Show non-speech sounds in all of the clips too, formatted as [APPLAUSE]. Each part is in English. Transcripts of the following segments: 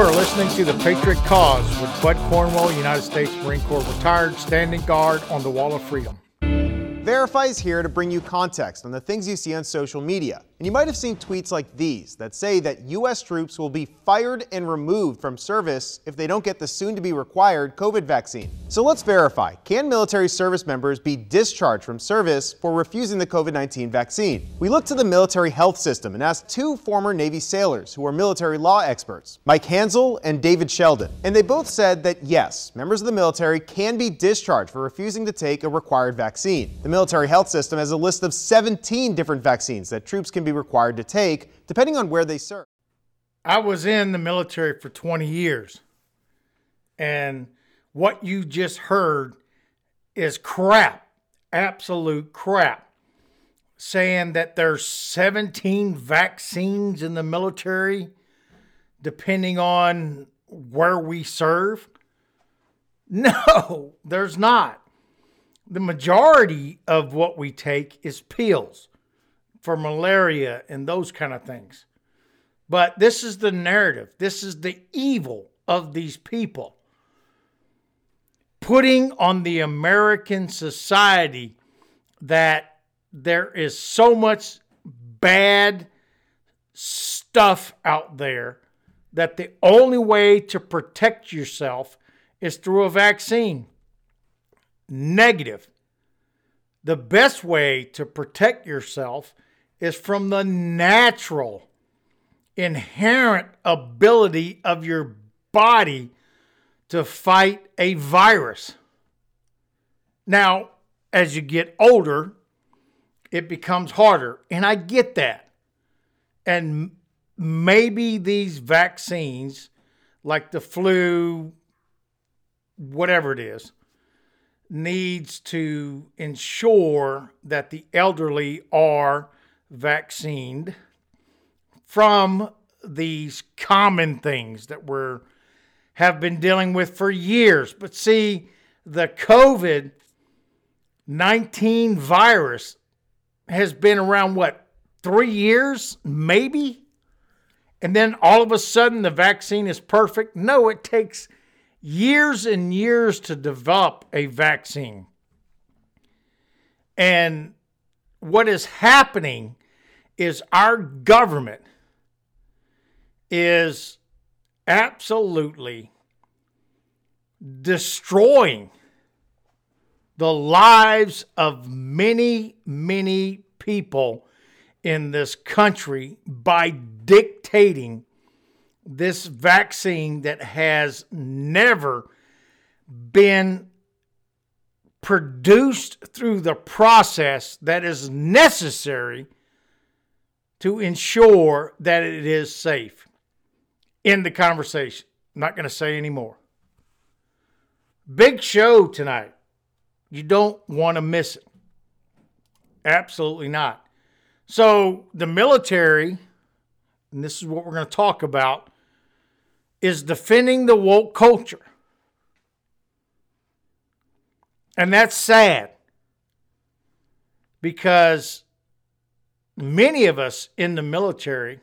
are listening to The Patriot Cause with Bud Cornwell, United States Marine Corps retired, standing guard on the Wall of Freedom. Verify is here to bring you context on the things you see on social media. And you might have seen tweets like these that say that U.S. troops will be fired and removed from service if they don't get the soon to be required COVID vaccine. So let's verify can military service members be discharged from service for refusing the COVID 19 vaccine? We looked to the military health system and asked two former Navy sailors who are military law experts, Mike Hansel and David Sheldon. And they both said that yes, members of the military can be discharged for refusing to take a required vaccine. The military health system has a list of 17 different vaccines that troops can be required to take, depending on where they serve. I was in the military for 20 years, and what you just heard is crap, absolute crap. Saying that there's 17 vaccines in the military, depending on where we serve. [LAUGHS] No, there's not. The majority of what we take is pills for malaria and those kind of things. But this is the narrative. This is the evil of these people. Putting on the American society that there is so much bad stuff out there that the only way to protect yourself is through a vaccine. Negative. The best way to protect yourself is from the natural, inherent ability of your body to fight a virus. Now, as you get older, it becomes harder. And I get that. And maybe these vaccines, like the flu, whatever it is, needs to ensure that the elderly are vaccinated from these common things that we're have been dealing with for years. But see, the COVID 19 virus has been around what, three years, maybe? And then all of a sudden the vaccine is perfect? No, it takes years and years to develop a vaccine. And what is happening is our government is absolutely destroying the lives of many, many people in this country by dictating this vaccine that has never been produced through the process that is necessary to ensure that it is safe. In the conversation. I'm not going to say any more. Big show tonight. You don't want to miss it. Absolutely not. So, the military, and this is what we're going to talk about, is defending the woke culture. And that's sad because many of us in the military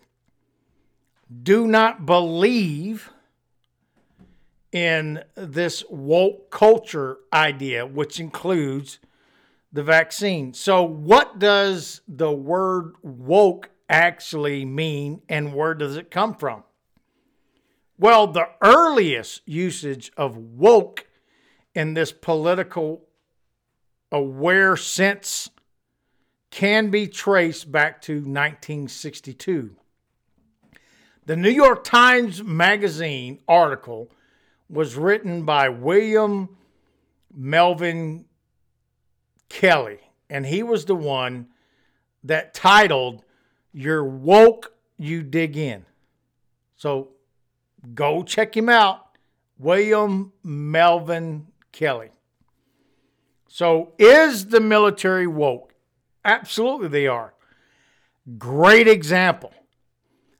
do not believe in this woke culture idea, which includes the vaccine. So, what does the word woke actually mean and where does it come from? Well, the earliest usage of woke in this political aware sense can be traced back to 1962. The New York Times Magazine article was written by William Melvin Kelley, and he was the one that titled You're Woke, You Dig In. So go check him out. William Melvin Kelley. So, is the military woke? Absolutely, they are. Great example.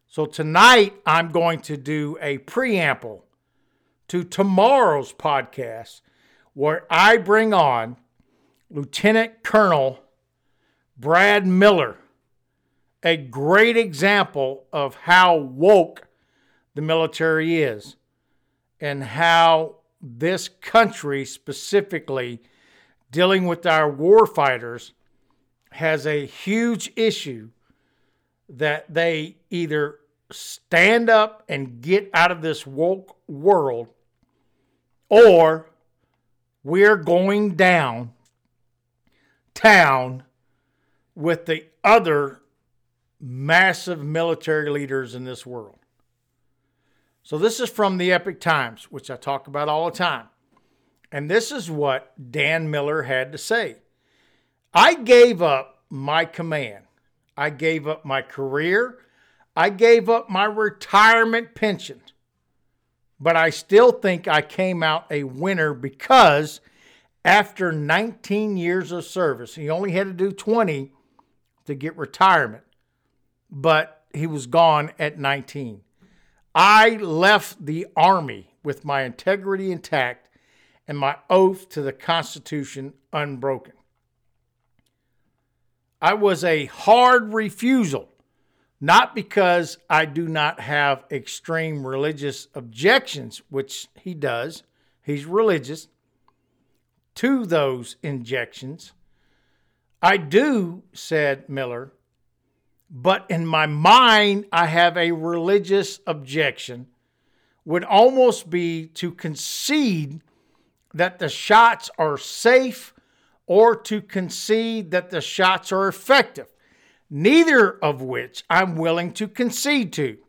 So, tonight I'm going to do a preamble to tomorrow's podcast where I bring on Lieutenant Colonel Brad Miller, a great example of how woke the military is and how this country specifically dealing with our war fighters has a huge issue that they either stand up and get out of this woke world or we're going down town with the other massive military leaders in this world. So, this is from the Epoch Times, which I talk about all the time. And this is what Dan Miller had to say I gave up my command, I gave up my career, I gave up my retirement pension. But I still think I came out a winner because after 19 years of service, he only had to do 20 to get retirement, but he was gone at 19. I left the Army with my integrity intact and my oath to the Constitution unbroken. I was a hard refusal, not because I do not have extreme religious objections, which he does, he's religious, to those injections. I do, said Miller, but in my mind, I have a religious objection, would almost be to concede that the shots are safe or to concede that the shots are effective, neither of which I'm willing to concede to.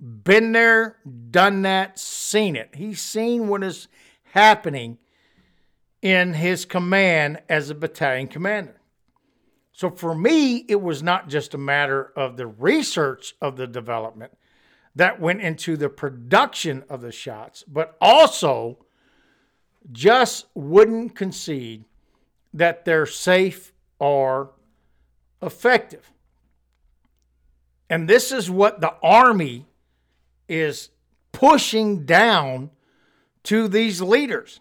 Been there, done that, seen it. He's seen what is happening in his command as a battalion commander. So for me, it was not just a matter of the research of the development that went into the production of the shots, but also just wouldn't concede that they're safe or effective. And this is what the Army is pushing down to these leaders.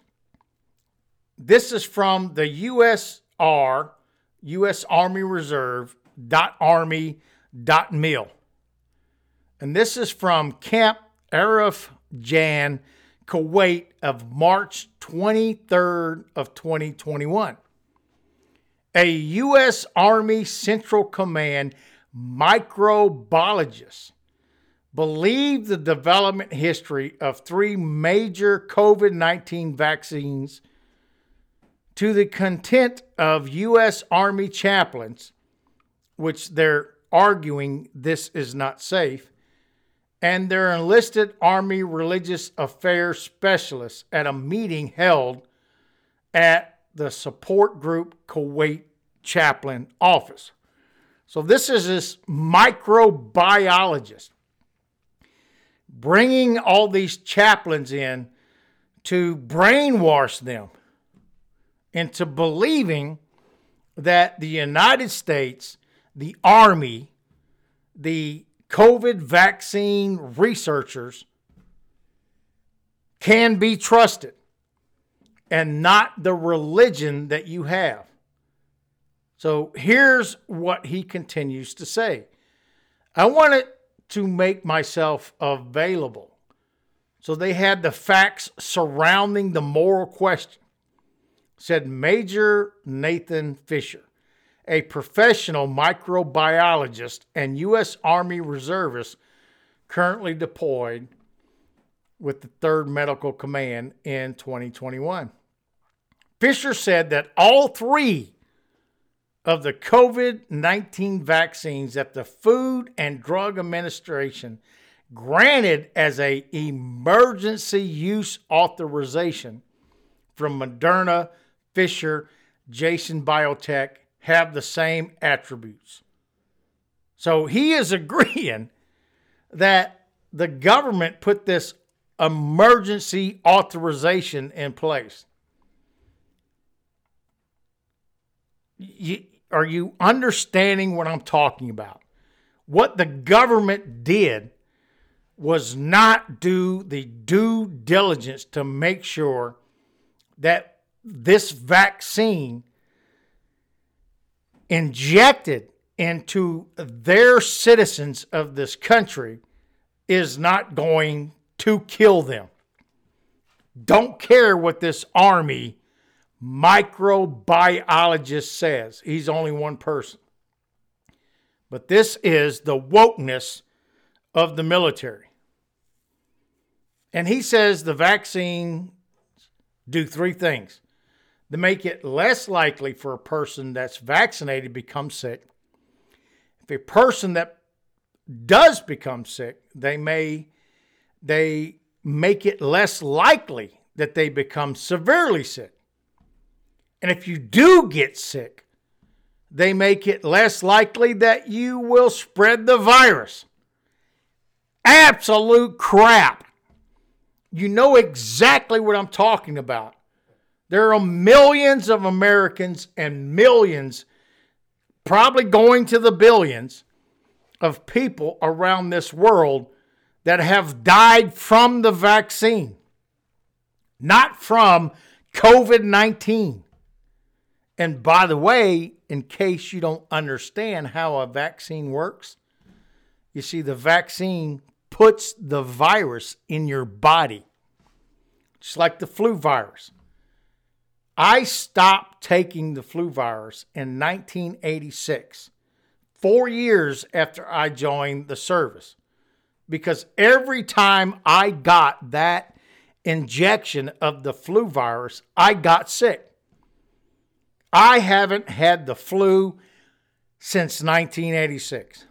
This is from the USR, U.S. Army Reserve. And this is from Camp Arif Jan, Kuwait of March 23rd of 2021. A U.S. Army Central Command microbiologist believed the development history of three major COVID 19 vaccines to the content of U.S. Army chaplains, which they're arguing this is not safe, and their enlisted Army religious affairs specialists at a meeting held at the support group Kuwait chaplain office. So, this is this microbiologist bringing all these chaplains in to brainwash them into believing that the United States, the Army, the COVID vaccine researchers can be trusted and not the religion that you have. So here's what he continues to say I wanted to make myself available. So they had the facts surrounding the moral question said Major Nathan Fisher, a professional microbiologist and U.S. Army reservist currently deployed with the 3rd Medical Command in 2021. Fisher said that all three of the COVID 19 vaccines that the Food and Drug Administration granted as a emergency use authorization from Moderna Pfizer, Janssen Biotech have the same attributes. So he is [LAUGHS] agreeing that the government put this emergency authorization in place. You, are you understanding what I'm talking about? What the government did was not do the due diligence to make sure that this vaccine injected into their citizens of this country is not going to kill them. Don't care what this army microbiologist says. He's only one person. But this is the wokeness of the military. And he says the vaccine do three things. They make it less likely for a person that's vaccinated to become sick. If a person that does become sick, they may they make it less likely that they become severely sick. And if you do get sick, they make it less likely that you will spread the virus. Absolute crap. You know exactly what I'm talking about. There are millions of Americans and millions, probably going to the billions, of people around this world that have died from the vaccine, not from COVID 19. And by the way, in case you don't understand how a vaccine works, you see, the vaccine puts the virus in your body, just like the flu virus. I stopped taking the flu virus in 1986, four years after I joined the service, because every time I got that injection of the flu virus, I got sick. I haven't had the flu since 1986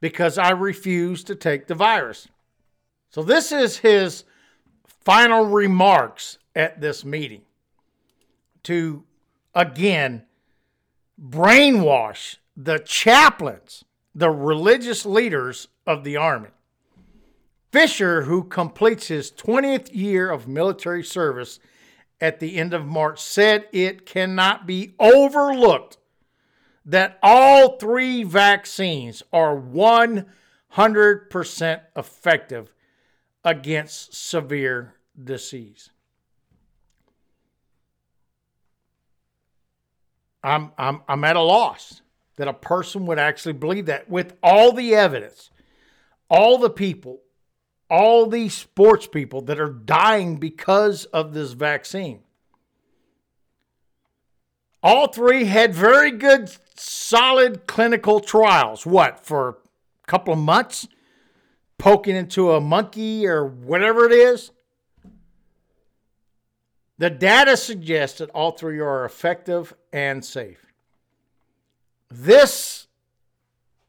because I refused to take the virus. So, this is his final remarks at this meeting to again brainwash the chaplains, the religious leaders of the Army. Fisher, who completes his 20th year of military service at the end of March, said it cannot be overlooked that all three vaccines are 100% effective against severe disease. I'm, I'm, I'm at a loss that a person would actually believe that with all the evidence, all the people, all these sports people that are dying because of this vaccine. All three had very good, solid clinical trials. What, for a couple of months? Poking into a monkey or whatever it is? The data suggests that all three are effective and safe. This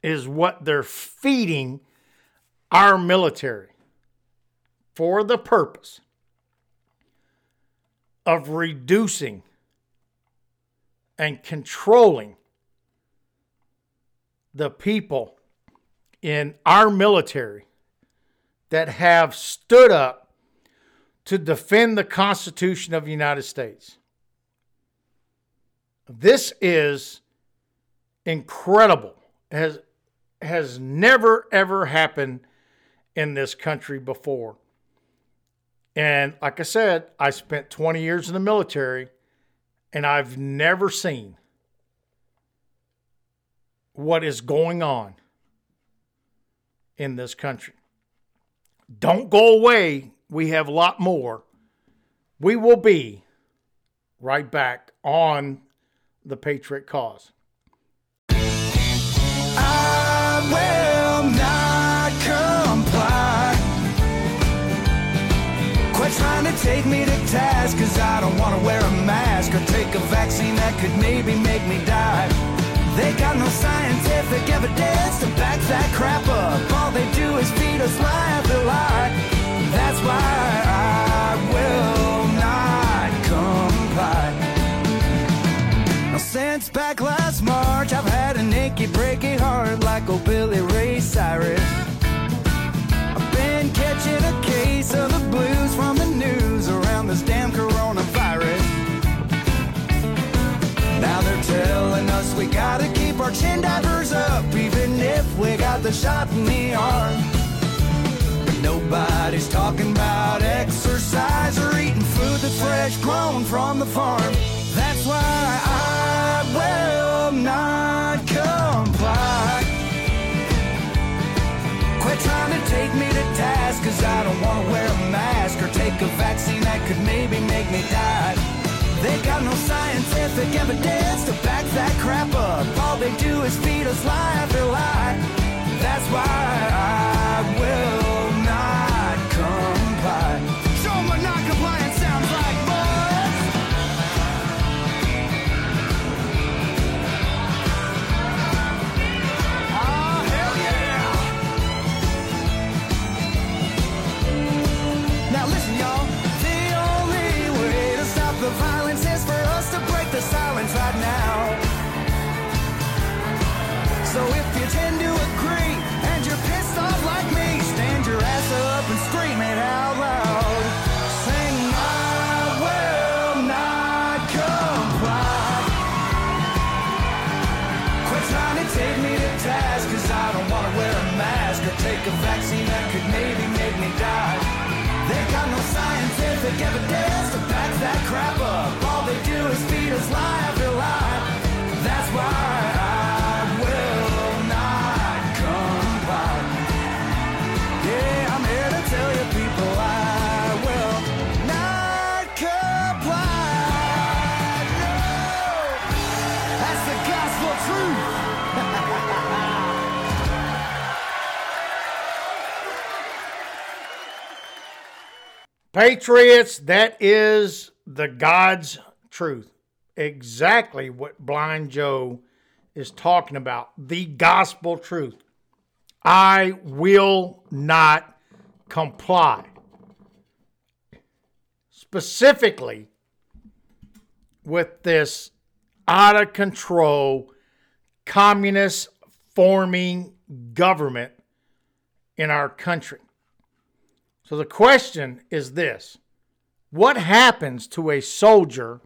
is what they're feeding our military for the purpose of reducing and controlling the people in our military that have stood up to defend the Constitution of the United States. This is incredible. Has has never ever happened in this country before. And like I said, I spent 20 years in the military and I've never seen what is going on in this country. Don't go away we have a lot more. We will be right back on the Patriot Cause. I will not comply. Quit trying to take me to task, cause I don't want to wear a mask or take a vaccine that could maybe make me die. They got no scientific evidence to back that crap up. All they do is feed us lie after lie. Since back last March, I've had an achy, breaky heart like old Billy Ray Cyrus. I've been catching a case of the blues from the news around this damn coronavirus. Now they're telling us we gotta keep our chin up, even if we got the shot in the arm. Nobody's talking about exercise or eating food that's fresh grown from the farm. That's why I will not comply. Quit trying to take me to task, cause I don't wanna wear a mask or take a vaccine that could maybe make me die. They got no scientific evidence to back that crap up. All they do is feed us lie after lie. That's why scientific evidence to back that crap Patriots, that is the God's truth. Exactly what Blind Joe is talking about. The gospel truth. I will not comply. Specifically with this out of control communist forming government in our country. So the question is this What happens to a soldier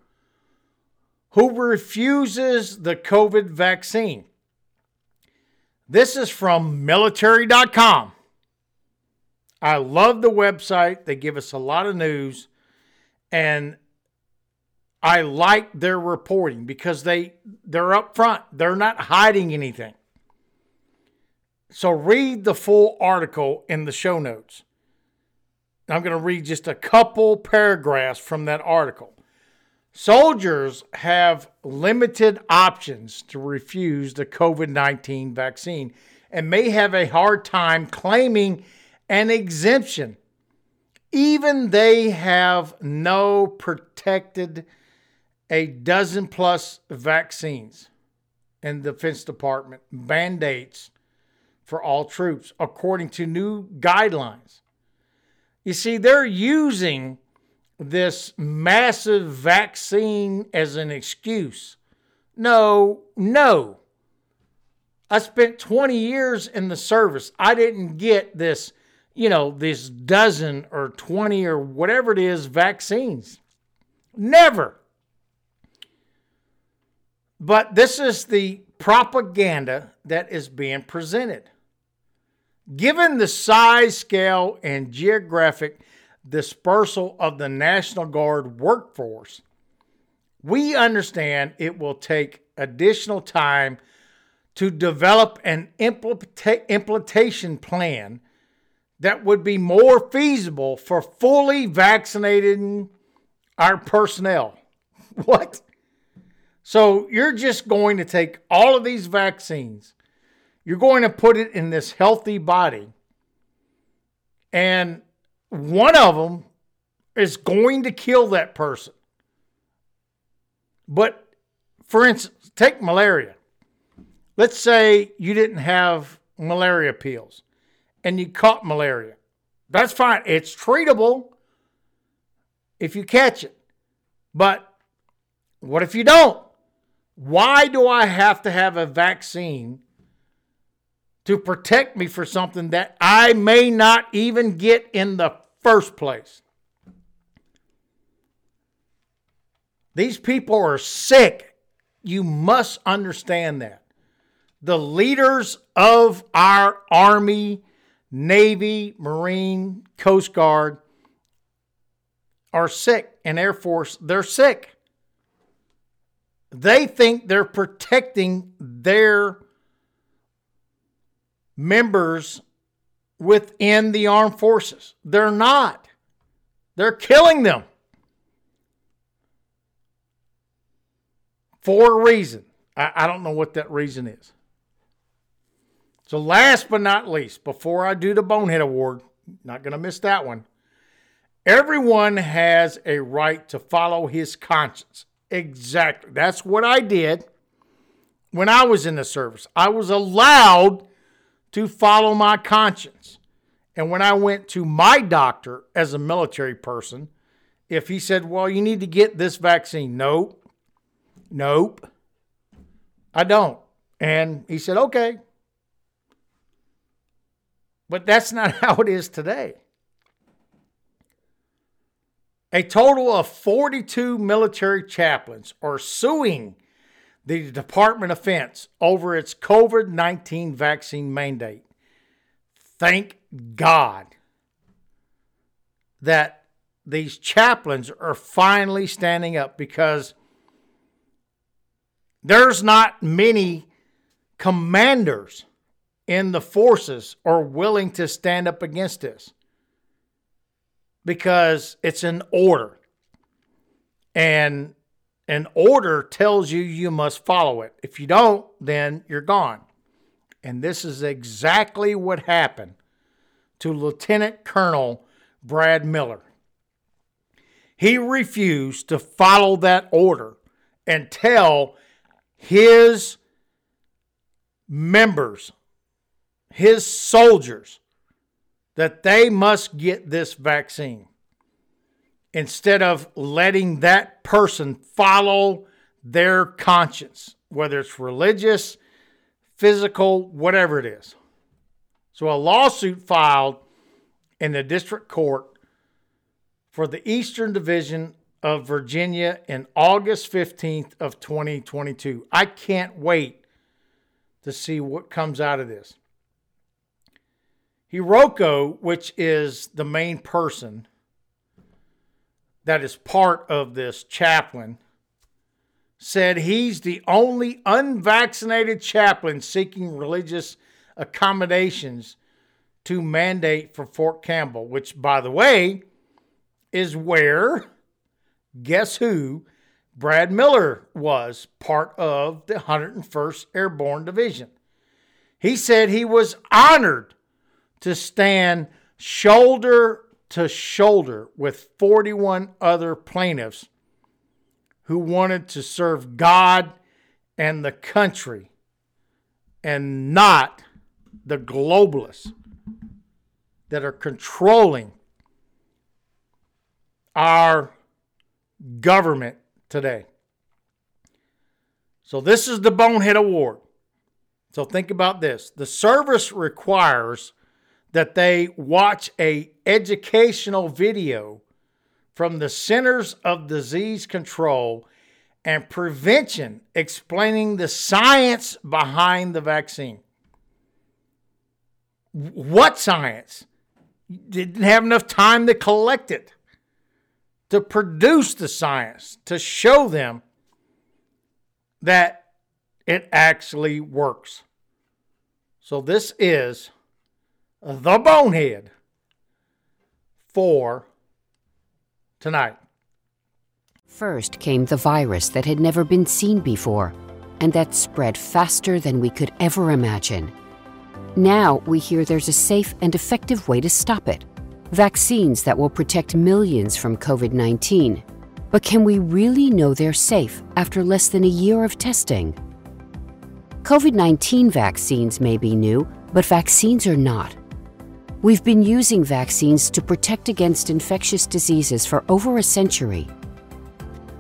who refuses the COVID vaccine? This is from military.com. I love the website. They give us a lot of news and I like their reporting because they they're upfront. They're not hiding anything. So read the full article in the show notes. I'm going to read just a couple paragraphs from that article. Soldiers have limited options to refuse the COVID 19 vaccine and may have a hard time claiming an exemption. Even they have no protected a dozen plus vaccines in the Defense Department mandates for all troops, according to new guidelines. You see, they're using this massive vaccine as an excuse. No, no. I spent 20 years in the service. I didn't get this, you know, this dozen or 20 or whatever it is vaccines. Never. But this is the propaganda that is being presented. Given the size, scale, and geographic dispersal of the National Guard workforce, we understand it will take additional time to develop an implementa- implementation plan that would be more feasible for fully vaccinating our personnel. [LAUGHS] What? So you're just going to take all of these vaccines, you're going to put it in this healthy body, and one of them is going to kill that person. But for instance, take malaria. Let's say you didn't have malaria pills and you caught malaria. That's fine. It's treatable if you catch it. But what if you don't? Why do I have to have a vaccine to protect me for something that I may not even get in the first place? These people are sick. You must understand that. The leaders of our Army, Navy, Marine, Coast Guard are sick, and Air Force, they're sick. They think they're protecting their members within the armed forces. They're not. They're killing them for a reason. I, I don't know what that reason is. So, last but not least, before I do the Bonehead Award, not going to miss that one. Everyone has a right to follow his conscience. Exactly. That's what I did when I was in the service. I was allowed to follow my conscience. And when I went to my doctor as a military person, if he said, Well, you need to get this vaccine, nope, nope, I don't. And he said, Okay. But that's not [LAUGHS] how it is today. A total of 42 military chaplains are suing the Department of Defense over its COVID 19 vaccine mandate. Thank God that these chaplains are finally standing up because there's not many commanders in the forces are willing to stand up against this because it's an order. And an order tells you you must follow it. If you don't, then you're gone. And this is exactly what happened to Lieutenant Colonel Brad Miller. He refused to follow that order and tell his members, his soldiers, that they must get this vaccine instead of letting that person follow their conscience, whether it's religious, physical, whatever it is. So a lawsuit filed in the district court for the Eastern Division of Virginia in August 15th of 2022. I can't wait to see what comes out of this. Hiroko, which is the main person that is part of this chaplain, said he's the only unvaccinated chaplain seeking religious accommodations to mandate for Fort Campbell, which, by the way, is where, guess who, Brad Miller was part of the 101st Airborne Division. He said he was honored to stand shoulder to shoulder with 41 other plaintiffs who wanted to serve God and the country and not the globalists that are controlling our government today. So, this is the Bonehead Award. So, think about this the service requires that they watch a educational video from the Centers of Disease Control and Prevention explaining the science behind the vaccine. What science? Didn't have enough time to collect it, to produce the science, to show them that it actually works. So, this is the bonehead for tonight. First came the virus that had never been seen before and that spread faster than we could ever imagine. Now we hear there's a safe and effective way to stop it vaccines that will protect millions from COVID 19. But can we really know they're safe after less than a year of testing? COVID 19 vaccines may be new, but vaccines are not. We've been using vaccines to protect against infectious diseases for over a century.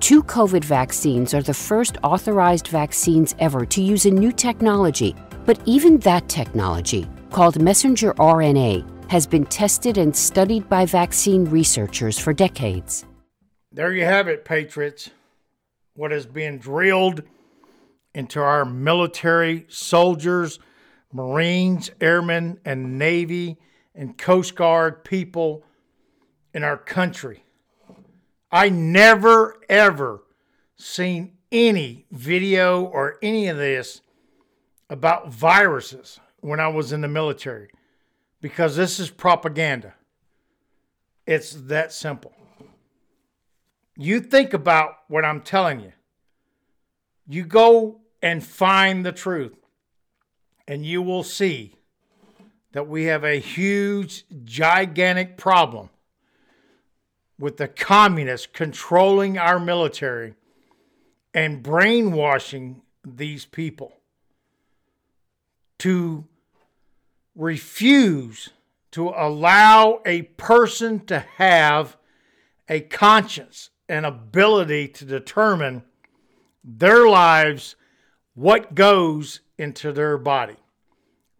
Two COVID vaccines are the first authorized vaccines ever to use a new technology but even that technology, called messenger RNA, has been tested and studied by vaccine researchers for decades. There you have it, Patriots. What has been drilled into our military, soldiers, Marines, Airmen, and Navy and Coast Guard people in our country. I never, ever seen any video or any of this about viruses when I was in the military. because this is propaganda. It's that simple. You think about what I'm telling you. You go and find the truth, and you will see that we have a huge, gigantic problem with the communists controlling our military and brainwashing these people to refuse to allow a person to have a conscience and ability to determine their lives, what goes into their body.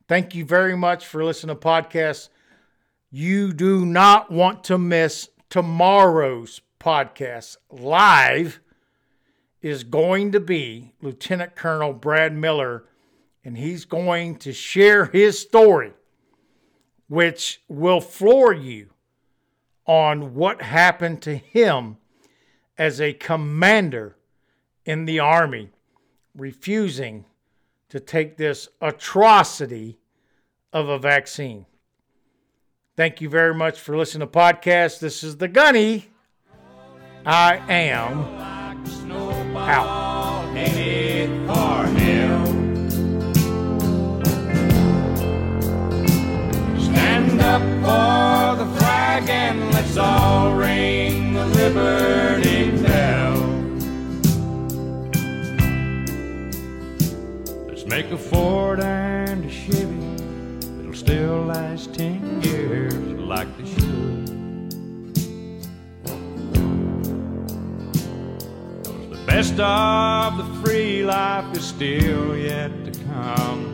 Thank you very much for listening to podcasts. You do not want to miss tomorrow's podcast. Live is going to be Lieutenant Colonel Brad Miller, and he's going to share his story, which will floor you on what happened to him as a commander in the Army, refusing to take this atrocity of a vaccine. Thank you very much for listening to podcast. This is the Gunny. I am out. Make a Ford and a Chevy. It'll still last ten years like they should. The best of the free life is still yet to come.